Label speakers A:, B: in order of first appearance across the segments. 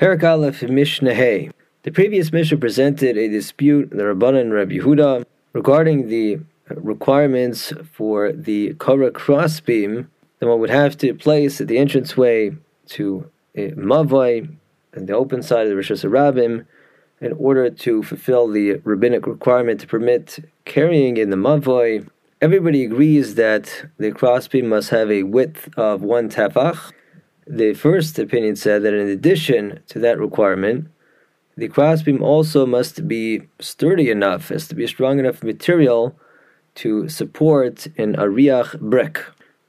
A: Perek Aleph Mishnah. The previous Mishnah presented a dispute in the Rabbanan and Rabbi Yehuda regarding the requirements for the Korah crossbeam that one would have to place at the entranceway to eh, Mavai and the open side of the reshus harabim in order to fulfill the rabbinic requirement to permit carrying in the Mavai. Everybody agrees that the crossbeam must have a width of one tefach, the first opinion said that in addition to that requirement, the crossbeam also must be sturdy enough, as to be strong enough material to support an ariach brick,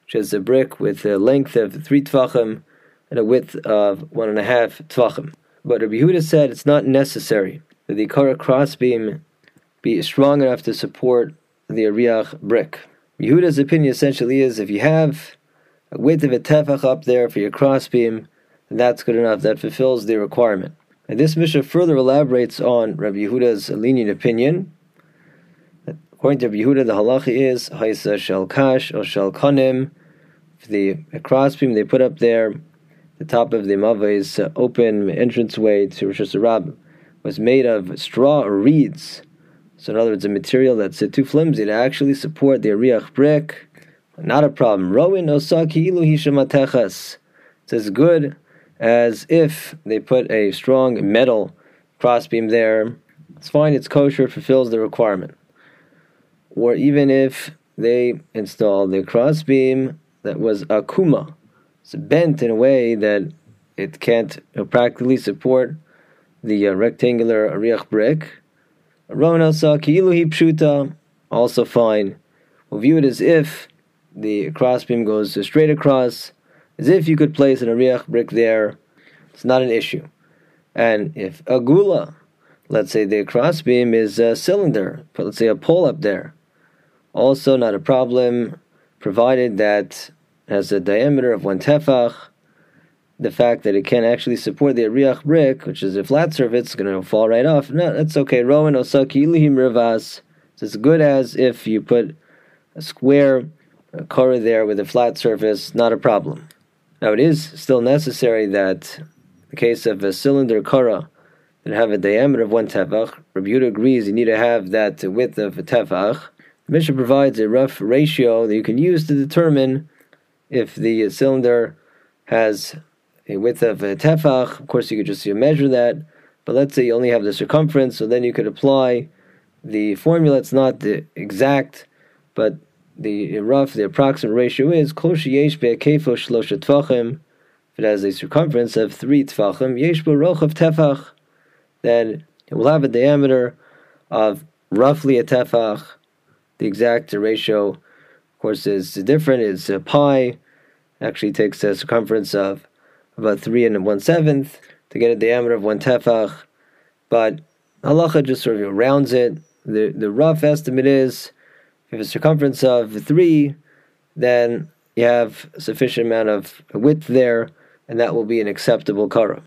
A: which is a brick with a length of three tvachim and a width of one and a half tvachim. But Rabbi Yehuda said it's not necessary that the Korah crossbeam be strong enough to support the ariach brick. Yehuda's opinion essentially is if you have a width of a tefach up there for your crossbeam, and that's good enough. That fulfills the requirement. And this Mishnah further elaborates on Rabbi Yehuda's lenient opinion. According to Rabbi Yehuda, the halacha is haisa shel kash or shel kanim. The crossbeam they put up there, the top of the mavai's open entranceway to reshus harabim was made of straw or reeds. So in other words, a material that's too flimsy to actually support the ariach brick not a problem. Rowan osaki ilu hishamatechas. It's as good as if they put a strong metal crossbeam there. It's fine, it's kosher, it fulfills the requirement. Or even if they install the crossbeam that was akuma, it's bent in a way that it can't practically support the uh, rectangular ariach brick. Rowan osaki ilu pshuta, also fine. We'll view it as if the crossbeam goes straight across, as if you could place an ariach brick there. It's not an issue. And if a gula, let's say the crossbeam is a cylinder, let's say a pole up there, also not a problem, provided that has a diameter of one tefach. The fact that it can actually support the ariach brick, which is a flat surface, it's going to fall right off. No, that's okay. Rowan osaki ilihim rivas. It's as good as if you put a square a Korah there with a flat surface, not a problem. Now it is still necessary that the case of a cylinder Korah that have a diameter of one tefach, Yehuda agrees you need to have that width of a tefach. The Mishnah provides a rough ratio that you can use to determine if the cylinder has a width of a tefach. Of course, you could just measure that, but let's say you only have the circumference, so then you could apply the formula. It's not the exact, but the rough, the approximate ratio is kol yesh be'akefo shlosha tvachim. If it has a circumference of three tvachim, yesh rochav tefach, then it will have a diameter of roughly a tefach. The exact ratio, of course, is different. It's a pi. Actually, takes a circumference of about three and one seventh to get a diameter of one tefach. But halacha just sort of rounds it. The the rough estimate is if a circumference of 3, then you have sufficient amount of width there, and that will be an acceptable kara.